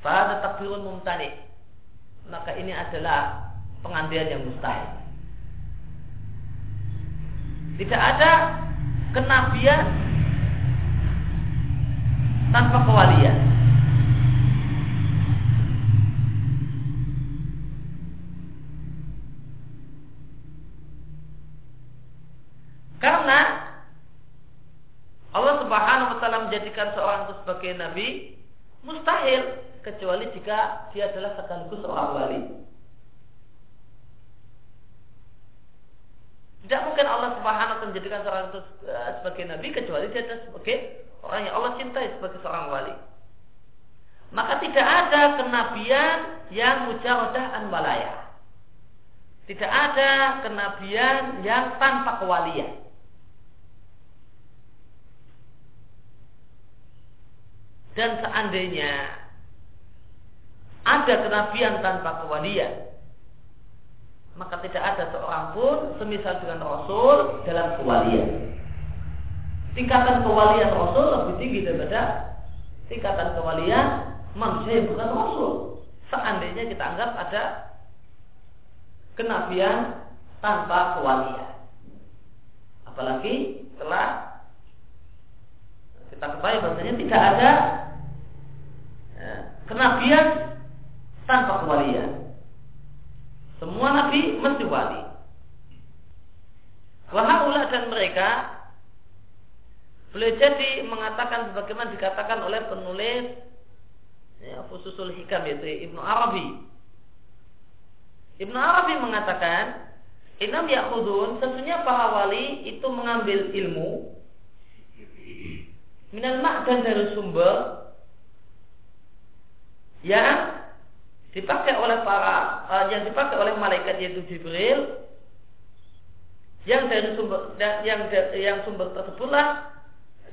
Pada takbirun mumtani maka ini adalah pengandian yang mustahil. Tidak ada kenabian tanpa kewalian. Karena Allah Subhanahu wa taala menjadikan seorang itu sebagai nabi mustahil kecuali jika dia adalah sekaligus seorang wali. Tidak mungkin Allah Subhanahu wa menjadikan seorang itu eh, sebagai nabi kecuali dia adalah sebagai orang yang Allah cintai sebagai seorang wali. Maka tidak ada kenabian yang mujarodah an walaya. Tidak ada kenabian yang tanpa kewalian. Dan seandainya ada kenabian tanpa kewalian, maka tidak ada seorang pun semisal dengan Rasul dalam kewalian. Tingkatan kewalian Rasul lebih tinggi daripada tingkatan kewalian manusia yang bukan Rasul. Seandainya kita anggap ada kenabian tanpa kewalian. Apalagi telah kita ketahui bahasanya tidak ada kenabian tanpa kewalian. Semua nabi mesti wali. Wahaulah dan mereka boleh jadi mengatakan sebagaimana dikatakan oleh penulis ya, Fususul Hikam yaitu Ibnu Arabi. Ibnu Arabi mengatakan Inam yakhudun sesungguhnya para wali itu mengambil ilmu minal ma'dan dari sumber yang dipakai oleh para uh, yang dipakai oleh malaikat yaitu Jibril yang dari sumber yang yang sumber tersebutlah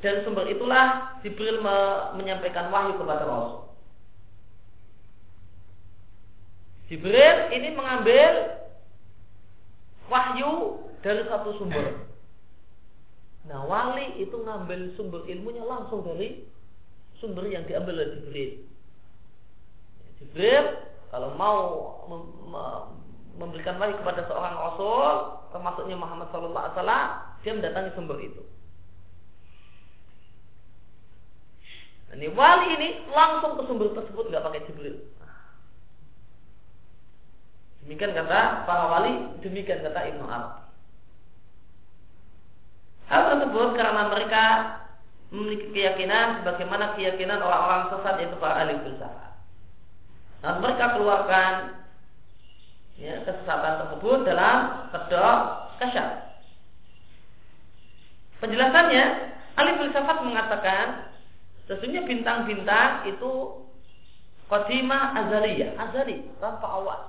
dari sumber itulah Jibril me, menyampaikan wahyu kepada Rasul. Jibril ini mengambil wahyu dari satu sumber. Nah, wali itu ngambil sumber ilmunya langsung dari sumber yang diambil oleh Jibril. Jibril kalau mau memberikan wahyu kepada seorang rasul termasuknya Muhammad sallallahu alaihi wasallam dia mendatangi sumber itu. Ini wali ini langsung ke sumber tersebut nggak pakai Jibril. Demikian kata para wali demikian kata Ibnu Arabi. Hal tersebut karena mereka memiliki keyakinan sebagaimana keyakinan orang-orang sesat yaitu para ahli filsafat dan mereka keluarkan ya, kesesatan tersebut dalam kedok kasyaf. Penjelasannya, ahli filsafat mengatakan sesungguhnya bintang-bintang itu kodima azaliyah, azali tanpa awal.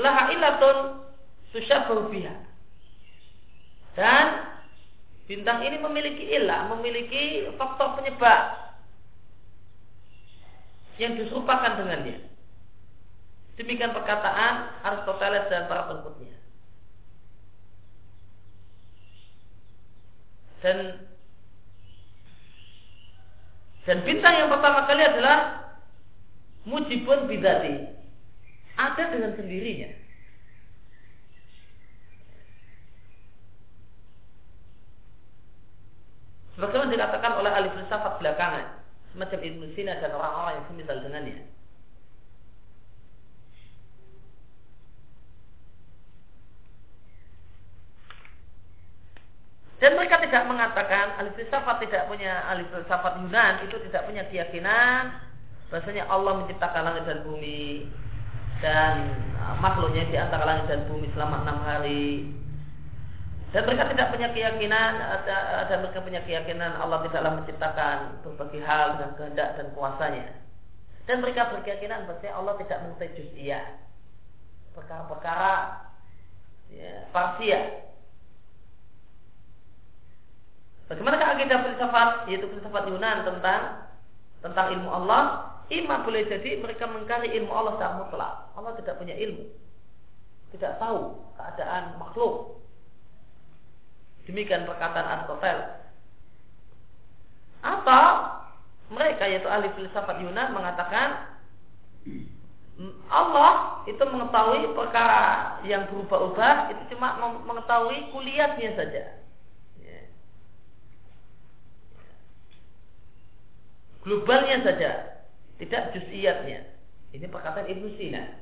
Laha ilatun susyabahu biha. Dan bintang ini memiliki ilah, memiliki faktor penyebab yang diserupakan dengannya. Demikian perkataan Aristoteles dan para pengikutnya. Dan dan bintang yang pertama kali adalah mujibun bidati. Ada dengan sendirinya. Sebagaimana dikatakan oleh ahli filsafat belakangan, semacam Ibnu Sina dan orang-orang yang semisal dengannya. Dan mereka tidak mengatakan ahli filsafat tidak punya ahli filsafat Yunan itu tidak punya keyakinan bahasanya Allah menciptakan langit dan bumi dan makhluknya di antara langit dan bumi selama enam hari. Dan mereka tidak punya keyakinan dan mereka punya keyakinan Allah tidaklah menciptakan berbagai hal dengan kehendak dan kuasanya. Dan mereka berkeyakinan bahwa Allah tidak mengetahui juz'iyah. Perkara-perkara ya, parsial Bagaimana akidah filsafat yaitu filsafat Yunan tentang tentang ilmu Allah? Ima boleh jadi mereka mengkari ilmu Allah secara mutlak. Allah tidak punya ilmu, tidak tahu keadaan makhluk. Demikian perkataan Aristoteles. Atau mereka yaitu ahli filsafat Yunan mengatakan Allah itu mengetahui perkara yang berubah-ubah itu cuma mengetahui kuliahnya saja globalnya saja, tidak juz'iyatnya. Ini perkataan Ibnu Sina.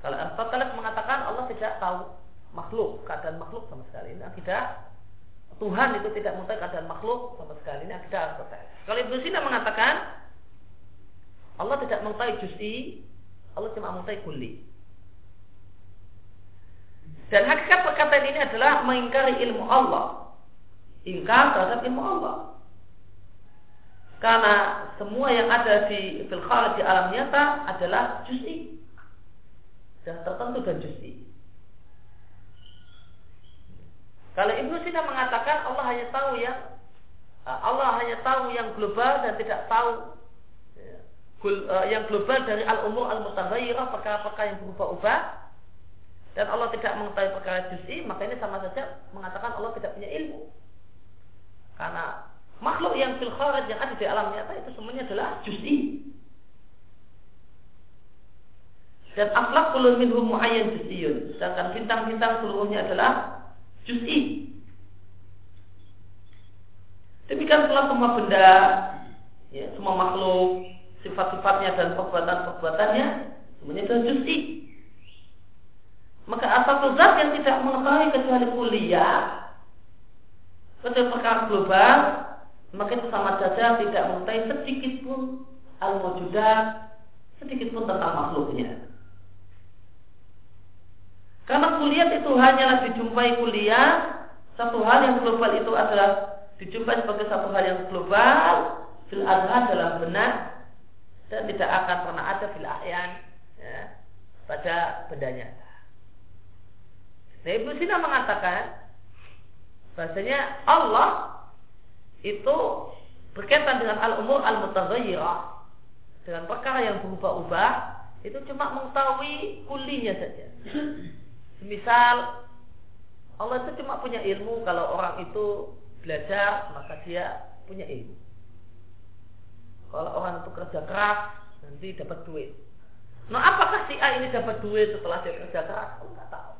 Kalau Aristoteles mengatakan Allah tidak tahu makhluk, keadaan makhluk sama sekali. Ini akidah Tuhan itu tidak mengetahui keadaan makhluk sama sekali. Ini akidah Aristoteles. Kalau Ibnu Sina mengatakan Allah tidak mengetahui juz'i, Allah cuma mengetahui kulli. Dan hakikat perkataan ini adalah mengingkari ilmu Allah. Ingkar terhadap ilmu Allah. Karena semua yang ada di fil di alam nyata adalah juz'i. Sudah tertentu dan juz'i. Kalau Ibnu Sina mengatakan Allah hanya tahu yang Allah hanya tahu yang global dan tidak tahu ya, eh, yang global dari al-umur al-mutaghayyirah perkara-perkara yang berubah-ubah dan Allah tidak mengetahui perkara juz'i maka ini sama saja mengatakan Allah tidak punya ilmu karena makhluk yang fil kharaj yang ada di alam nyata itu semuanya adalah juz'i. Dan akhlak kulun minhum muayyan juz'iyun. Sedangkan bintang-bintang seluruhnya adalah juz'i. Demikian pula semua benda, ya, semua makhluk, sifat-sifatnya dan perbuatan-perbuatannya semuanya adalah juz'i. Maka asal zat yang tidak mengetahui kecuali kuliah, kecuali perkara global, maka itu sama saja tidak mengetahui sedikit pun al-wujudat, sedikit pun tentang makhluknya. Karena kuliah itu hanyalah dijumpai kuliah, satu hal yang global itu adalah dijumpai sebagai satu hal yang global, fil adhan dalam benak, dan tidak akan pernah ada fil ya, pada benda nyata. Nah, Ibnu Sina mengatakan bahasanya Allah itu berkaitan dengan al-umur al-mutaghayyirah dengan perkara yang berubah-ubah itu cuma mengetahui kulinya saja. Misal Allah itu cuma punya ilmu kalau orang itu belajar maka dia punya ilmu. Kalau orang itu kerja keras nanti dapat duit. Nah apakah si A ini dapat duit setelah dia kerja keras? Aku nggak tahu.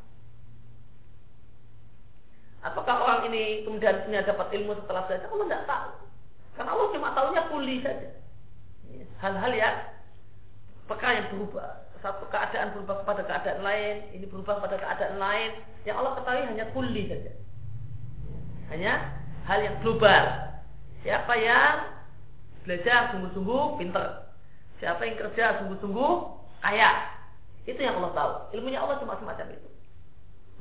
Apakah orang ini kemudian punya dapat ilmu setelah belajar? Allah nggak tahu. Karena Allah cuma tahunya kuli saja. Hal-hal yang perkara yang berubah. Satu keadaan berubah kepada keadaan lain, ini berubah pada keadaan lain. Yang Allah ketahui hanya kuli saja. Hanya hal yang global. Siapa yang belajar sungguh-sungguh pinter. Siapa yang kerja sungguh-sungguh kaya. Itu yang Allah tahu. Ilmunya Allah cuma semacam itu.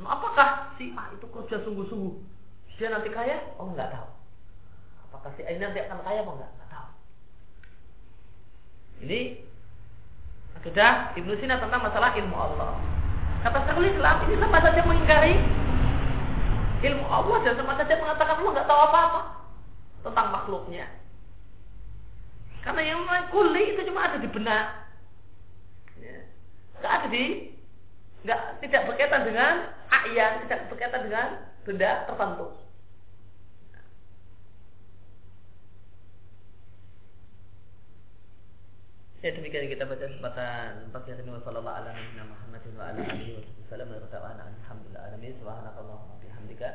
Nah, apakah si A itu kerja sungguh-sungguh? Dia nanti kaya? Oh nggak tahu. Apakah si A ini nanti akan kaya? Oh nggak, tahu. Ini sudah Ibnu Sina tentang masalah ilmu Allah. Kata Syekhul Islam ini sama saja mengingkari ilmu Allah dan sama saja mengatakan Allah nggak tahu apa-apa tentang makhluknya. Karena yang kuli itu cuma ada di benak, ya. nggak ada di nggak tidak berkaitan dengan ayat, tidak berkaitan dengan benda tertentu. Ya demikian kita baca kesempatan pagi hari ini sallallahu ala nabiyina Muhammadin wa ala alihi wa sallam wa ta'ala alhamdulillah alamin. Subhanakallahumma bihamdika